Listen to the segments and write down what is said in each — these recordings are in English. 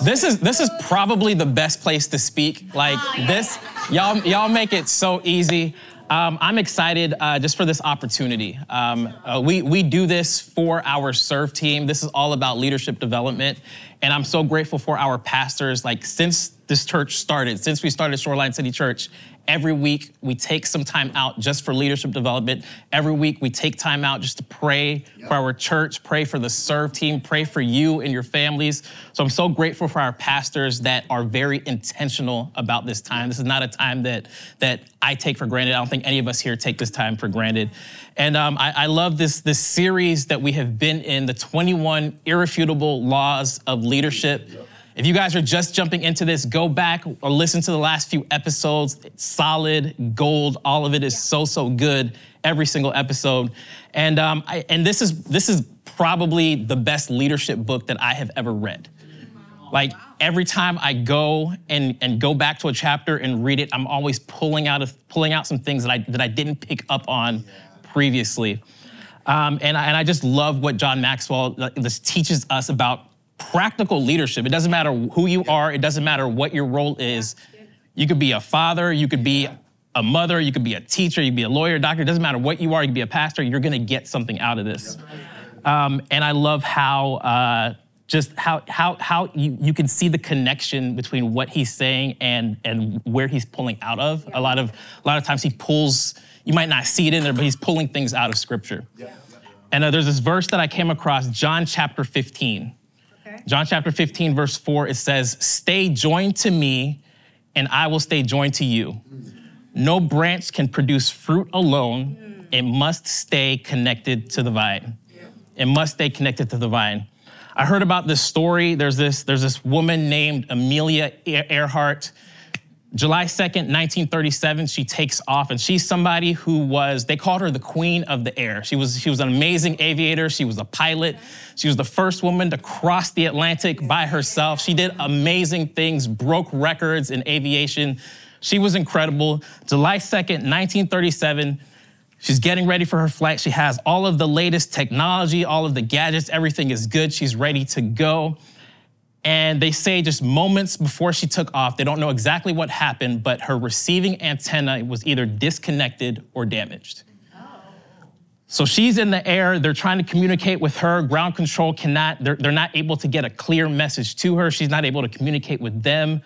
This is this is probably the best place to speak. Like this, y'all y'all make it so easy. Um, I'm excited uh, just for this opportunity. Um, uh, we we do this for our serve team. This is all about leadership development, and I'm so grateful for our pastors. Like since this church started, since we started Shoreline City Church, Every week, we take some time out just for leadership development. Every week, we take time out just to pray yep. for our church, pray for the serve team, pray for you and your families. So I'm so grateful for our pastors that are very intentional about this time. This is not a time that, that I take for granted. I don't think any of us here take this time for granted. And um, I, I, love this, this series that we have been in, the 21 Irrefutable Laws of Leadership. Yep. If you guys are just jumping into this, go back or listen to the last few episodes. It's solid gold. All of it is so so good. Every single episode, and um, I, and this is this is probably the best leadership book that I have ever read. Like every time I go and and go back to a chapter and read it, I'm always pulling out of pulling out some things that I that I didn't pick up on previously. Um, and, I, and I just love what John Maxwell this teaches us about practical leadership. It doesn't matter who you are, it doesn't matter what your role is. You could be a father, you could be a mother, you could be a teacher, you could be a lawyer, doctor, it doesn't matter what you are, you could be a pastor, you're gonna get something out of this. Um, and I love how uh, just how how how you, you can see the connection between what he's saying and and where he's pulling out of. A lot of a lot of times he pulls, you might not see it in there, but he's pulling things out of scripture. And uh, there's this verse that I came across, John chapter 15. John chapter 15, verse 4, it says, Stay joined to me, and I will stay joined to you. No branch can produce fruit alone, it must stay connected to the vine. It must stay connected to the vine. I heard about this story. There's this, there's this woman named Amelia Earhart. July 2nd, 1937, she takes off, and she's somebody who was, they called her the queen of the air. She was, she was an amazing aviator. She was a pilot. She was the first woman to cross the Atlantic by herself. She did amazing things, broke records in aviation. She was incredible. July 2nd, 1937, she's getting ready for her flight. She has all of the latest technology, all of the gadgets, everything is good. She's ready to go. And they say just moments before she took off, they don't know exactly what happened, but her receiving antenna was either disconnected or damaged. Oh. So she's in the air, they're trying to communicate with her. Ground control cannot, they're, they're not able to get a clear message to her. She's not able to communicate with them.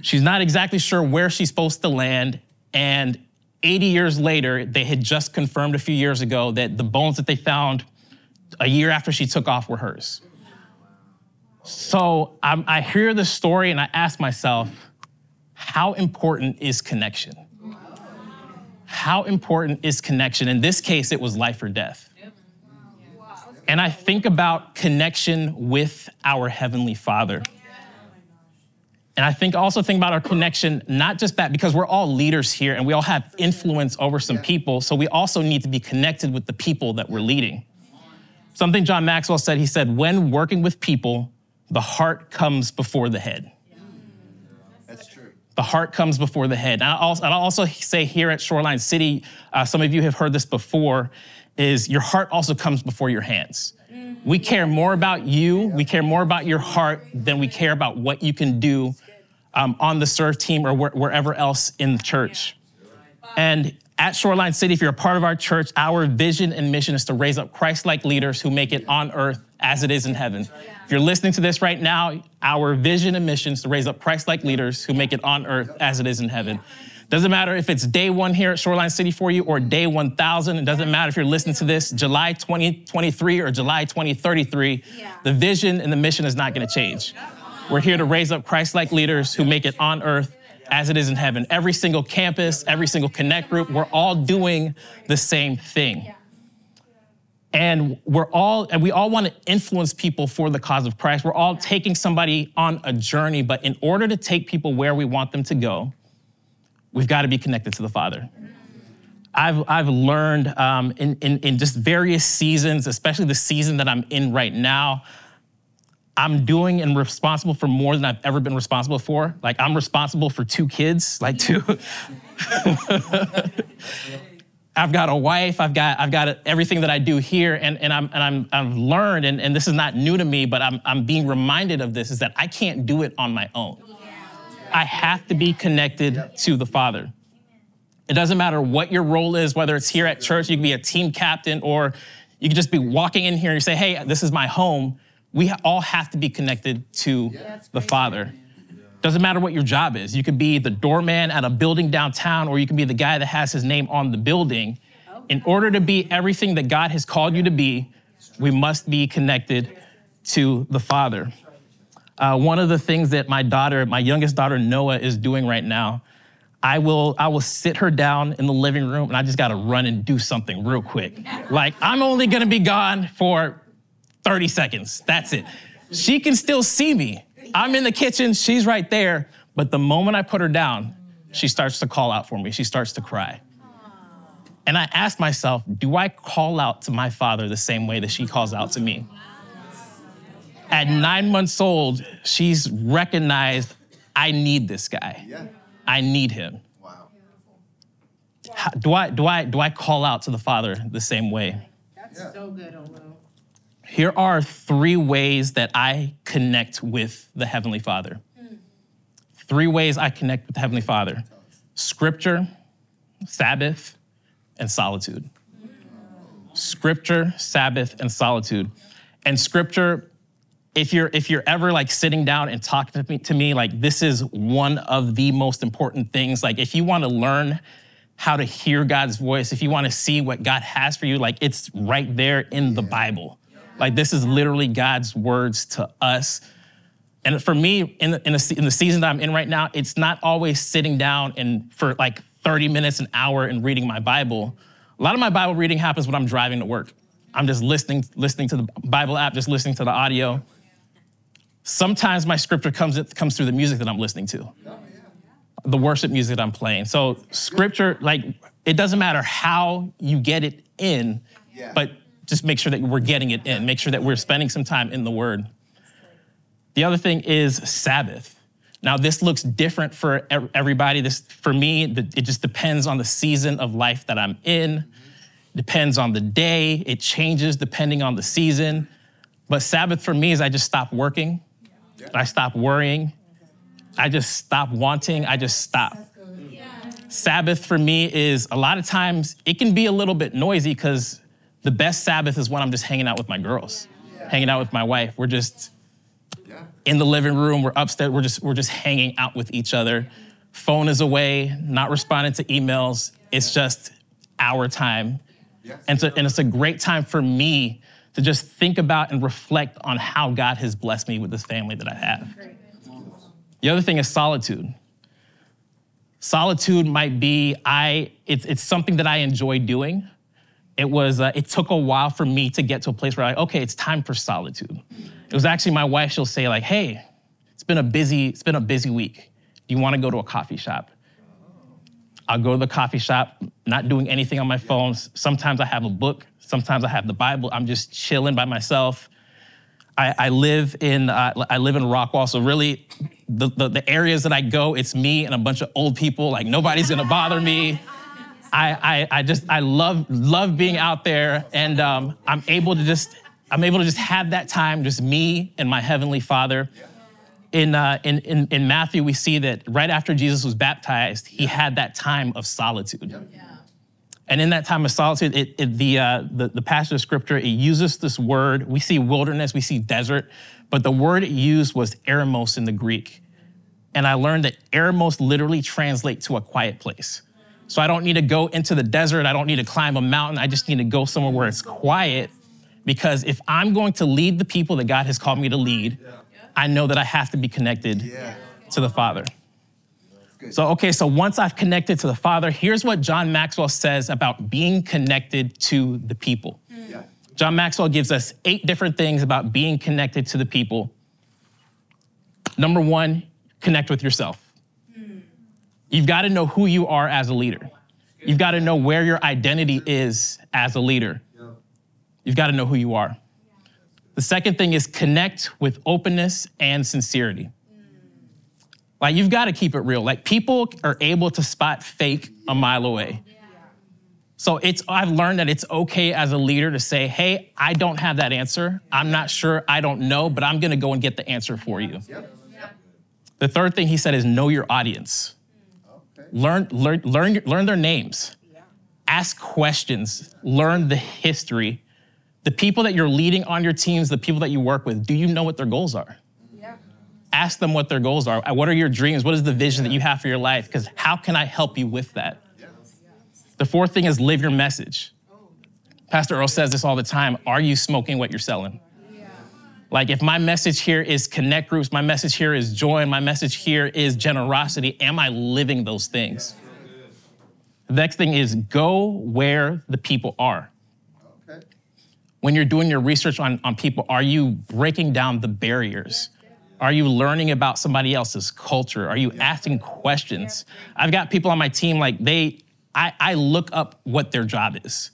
She's not exactly sure where she's supposed to land. And 80 years later, they had just confirmed a few years ago that the bones that they found a year after she took off were hers. So I'm, i hear the story and I ask myself, how important is connection? How important is connection? In this case, it was life or death. And I think about connection with our Heavenly Father. And I think also think about our connection, not just that, because we're all leaders here and we all have influence over some people. So we also need to be connected with the people that we're leading. Something John Maxwell said, he said, when working with people, the heart comes before the head. That's true. The heart comes before the head. And I'll also, I'll also say here at Shoreline City, uh, some of you have heard this before, is your heart also comes before your hands. We care more about you, we care more about your heart than we care about what you can do um, on the serve team or wh- wherever else in the church. And at Shoreline City, if you're a part of our church, our vision and mission is to raise up Christ like leaders who make it on earth as it is in heaven. If you're listening to this right now, our vision and mission is to raise up Christ like leaders who make it on earth as it is in heaven. Doesn't matter if it's day one here at Shoreline City for you or day 1000. It doesn't matter if you're listening to this July 2023 or July 2033. The vision and the mission is not going to change. We're here to raise up Christ like leaders who make it on earth as it is in heaven. Every single campus, every single connect group, we're all doing the same thing. And we're all, and we all want to influence people for the cause of Christ. We're all taking somebody on a journey, but in order to take people where we want them to go, we've got to be connected to the Father. I've, I've learned um, in, in, in just various seasons, especially the season that I'm in right now, I'm doing and responsible for more than I've ever been responsible for. Like, I'm responsible for two kids, like two. I've got a wife, I've got, I've got everything that I do here, and, and, I'm, and I'm, I've learned, and, and this is not new to me, but I'm, I'm being reminded of this, is that I can't do it on my own. I have to be connected to the Father. It doesn't matter what your role is, whether it's here at church, you can be a team captain, or you can just be walking in here and say, hey, this is my home. We all have to be connected to the Father. Doesn't matter what your job is. You could be the doorman at a building downtown, or you can be the guy that has his name on the building. In order to be everything that God has called you to be, we must be connected to the Father. Uh, one of the things that my daughter, my youngest daughter Noah, is doing right now, I will, I will sit her down in the living room and I just gotta run and do something real quick. Like, I'm only gonna be gone for 30 seconds. That's it. She can still see me. I'm in the kitchen, she's right there. But the moment I put her down, she starts to call out for me. She starts to cry. And I asked myself, do I call out to my father the same way that she calls out to me? At nine months old, she's recognized I need this guy. I need him. Wow. How, do I do I do I call out to the Father the same way? That's so good, Olu. Here are three ways that I connect with the Heavenly Father. Three ways I connect with the Heavenly Father Scripture, Sabbath, and solitude. Scripture, Sabbath, and solitude. And Scripture, if you're if you're ever like sitting down and talking to me, to me like this is one of the most important things like if you want to learn how to hear God's voice if you want to see what God has for you like it's right there in the Bible like this is literally God's words to us. And for me in the, in, the, in the season that I'm in right now it's not always sitting down and for like 30 minutes an hour and reading my Bible. A lot of my Bible reading happens when I'm driving to work. I'm just listening listening to the Bible app just listening to the audio. Sometimes my scripture comes, comes through the music that I'm listening to, the worship music that I'm playing. So, scripture, like, it doesn't matter how you get it in, but just make sure that we're getting it in. Make sure that we're spending some time in the Word. The other thing is Sabbath. Now, this looks different for everybody. This, for me, it just depends on the season of life that I'm in, depends on the day. It changes depending on the season. But Sabbath for me is I just stop working, I stop worrying, I just stop wanting, I just stop. Sabbath for me is a lot of times it can be a little bit noisy because the best Sabbath is when I'm just hanging out with my girls, hanging out with my wife. We're just Yeah. in the living room, we're upstairs, we're just we're just hanging out with each other. Phone is away, not responding to emails. It's just our time. Yeah. And, so, and it's a great time for me to just think about and reflect on how God has blessed me with this family that I have. The other thing is solitude. Solitude might be I it's it's something that I enjoy doing. It was uh, it took a while for me to get to a place where I okay, it's time for solitude. It was actually my wife. She'll say like, "Hey, it's been a busy it's been a busy week. Do you want to go to a coffee shop?" I'll go to the coffee shop, not doing anything on my phone. Sometimes I have a book. Sometimes I have the Bible. I'm just chilling by myself. I, I live in uh, I live in Rockwall, so really, the, the the areas that I go, it's me and a bunch of old people. Like nobody's gonna bother me. I, I, I just I love love being out there, and um, I'm able to just I'm able to just have that time, just me and my heavenly Father. In, uh, in, in, in Matthew, we see that right after Jesus was baptized, he had that time of solitude. And in that time of solitude, it, it, the, uh, the, the passage of scripture, it uses this word. We see wilderness, we see desert, but the word it used was eremos in the Greek. And I learned that eremos literally translates to a quiet place. So I don't need to go into the desert, I don't need to climb a mountain, I just need to go somewhere where it's quiet. Because if I'm going to lead the people that God has called me to lead, I know that I have to be connected Yeah. to the Father. So, okay, so once I've connected to the Father, here's what John Maxwell says about being connected to the people. Yeah. John Maxwell gives us eight different things about being connected to the people. Number one, connect with yourself. You've got to know who you are as a leader. You've got to know where your identity is as a leader. You've got to know who you are. The second thing is connect with openness and sincerity. Like you've got to keep it real. Like people are able to spot fake a mile away. So it's I've learned that it's okay as a leader to say, "Hey, I don't have that answer. I'm not sure. I don't know, but I'm going to go and get the answer for you." The third thing he said is know your audience. Okay. Learn learn learn learn their names. Ask questions. Learn the history. The people that you're leading on your teams, the people that you work with, do you know what their goals are? Yeah. Ask them what their goals are. What are your dreams? What is the vision that you have for your life? Because how can I help you with that? The fourth thing is live your message. Oh. Pastor Earl says this all the time. Are you smoking what you're selling? Like, if my message here is connect groups, my message here is joy, and my message here is generosity, am I living those things? The next thing is go where the people are. Okay. When you're doing your research on, on people, are you breaking down the barriers? Are you learning about somebody else's culture? Are you asking questions? I've got people on my team, like, they, I, I look up what their job is.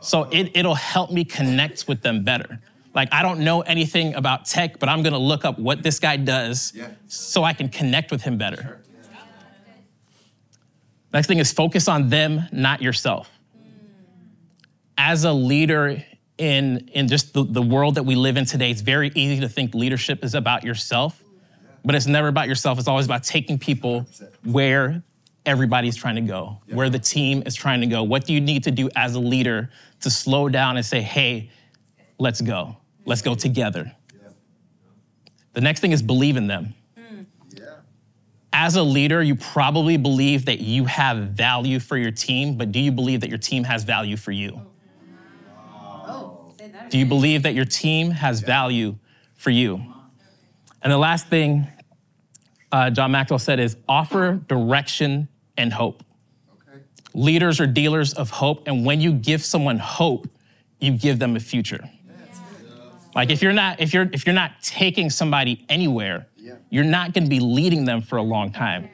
So it, it'll help me connect with them better. Like, I don't know anything about tech, but I'm gonna look up what this guy does Yeah. so I can connect with him better. Next thing is focus on them, not yourself. As a leader in, in just the, the world that we live in today, it's very easy to think leadership is about yourself, but it's never about yourself. It's always about taking people where everybody's trying to go, where the team is trying to go. What do you need to do as a leader to slow down and say, hey, let's go. Let's go together. The next thing is believe in them Yeah. as a leader, you probably believe that you have value for your team, but do you believe that your team has value for you? Oh, say that. Do you believe that your team has value for you? And the last thing uh, John Maxwell said is offer direction and hope. Okay. Leaders are dealers of hope, and when you give someone hope, you give them a future. Like if you're not if you're if you're not taking somebody anywhere, Yeah. you're not going to be leading them for a long time.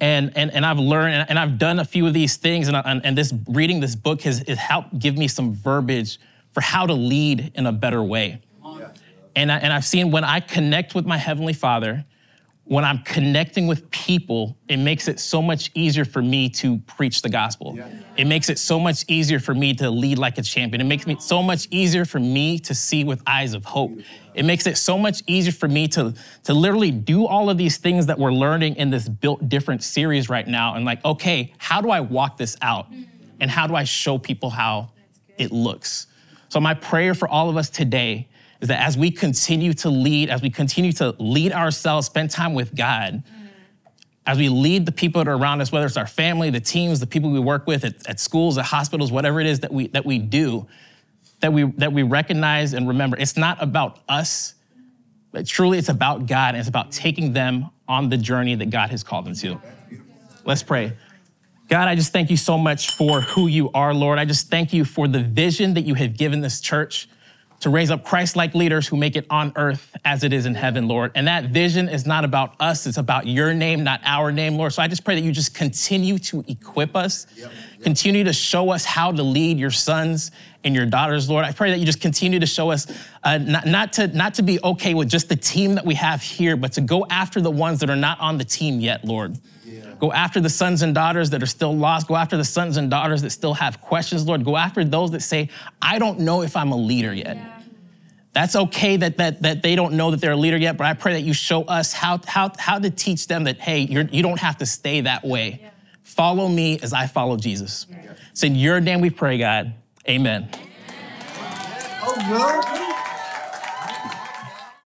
And, and, and I've learned and- and I've done a few of these things and, I- and, and this reading this book has, has helped give me some verbiage for how to lead in a better way. Yeah. And, I, and I've seen when I connect with my Heavenly Father, when I'm connecting with people, it makes it so much easier for me to preach the gospel. Yeah. It makes it so much easier for me to lead like a champion. It makes it so much easier for me to see with eyes of hope. It makes it so much easier for me to, to literally do all of these things that we're learning in this Built Different series right now. And like, okay, how do I walk this out? And how do I show people how it looks? So, my prayer for all of us today is that as we continue to lead, as we continue to lead ourselves, spend time with God, as we lead the people that are around us, whether it's our family, the teams, the people we work with at, at schools, at hospitals, whatever it is that we that we do, that we that we recognize and remember, it's not about us, but truly it's about God, and it's about taking them on the journey that God has called them to. Let's pray. God, I just thank you so much for who you are, Lord. I just thank you for the vision that you have given this church to raise up Christ like leaders who make it on earth as it is in heaven, Lord. And that vision is not about us, it's about your name, not our name, Lord. So I just pray that you just continue to equip us, continue to show us how to lead your sons and your daughters, Lord. I pray that you just continue to show us uh, not, not, to, not to be okay with just the team that we have here, but to go after the ones that are not on the team yet, Lord. Go after the sons and daughters that are still lost. Go after the sons and daughters that still have questions, Lord. Go after those that say, I don't know if I'm a leader yet. That's okay that, that, that they don't know that they're a leader yet, but I pray that you show us how, how, how to teach them that, hey, you're, you don't have to stay that way. Follow me as I follow Jesus. It's in your name we pray, God. Amen. Oh, no.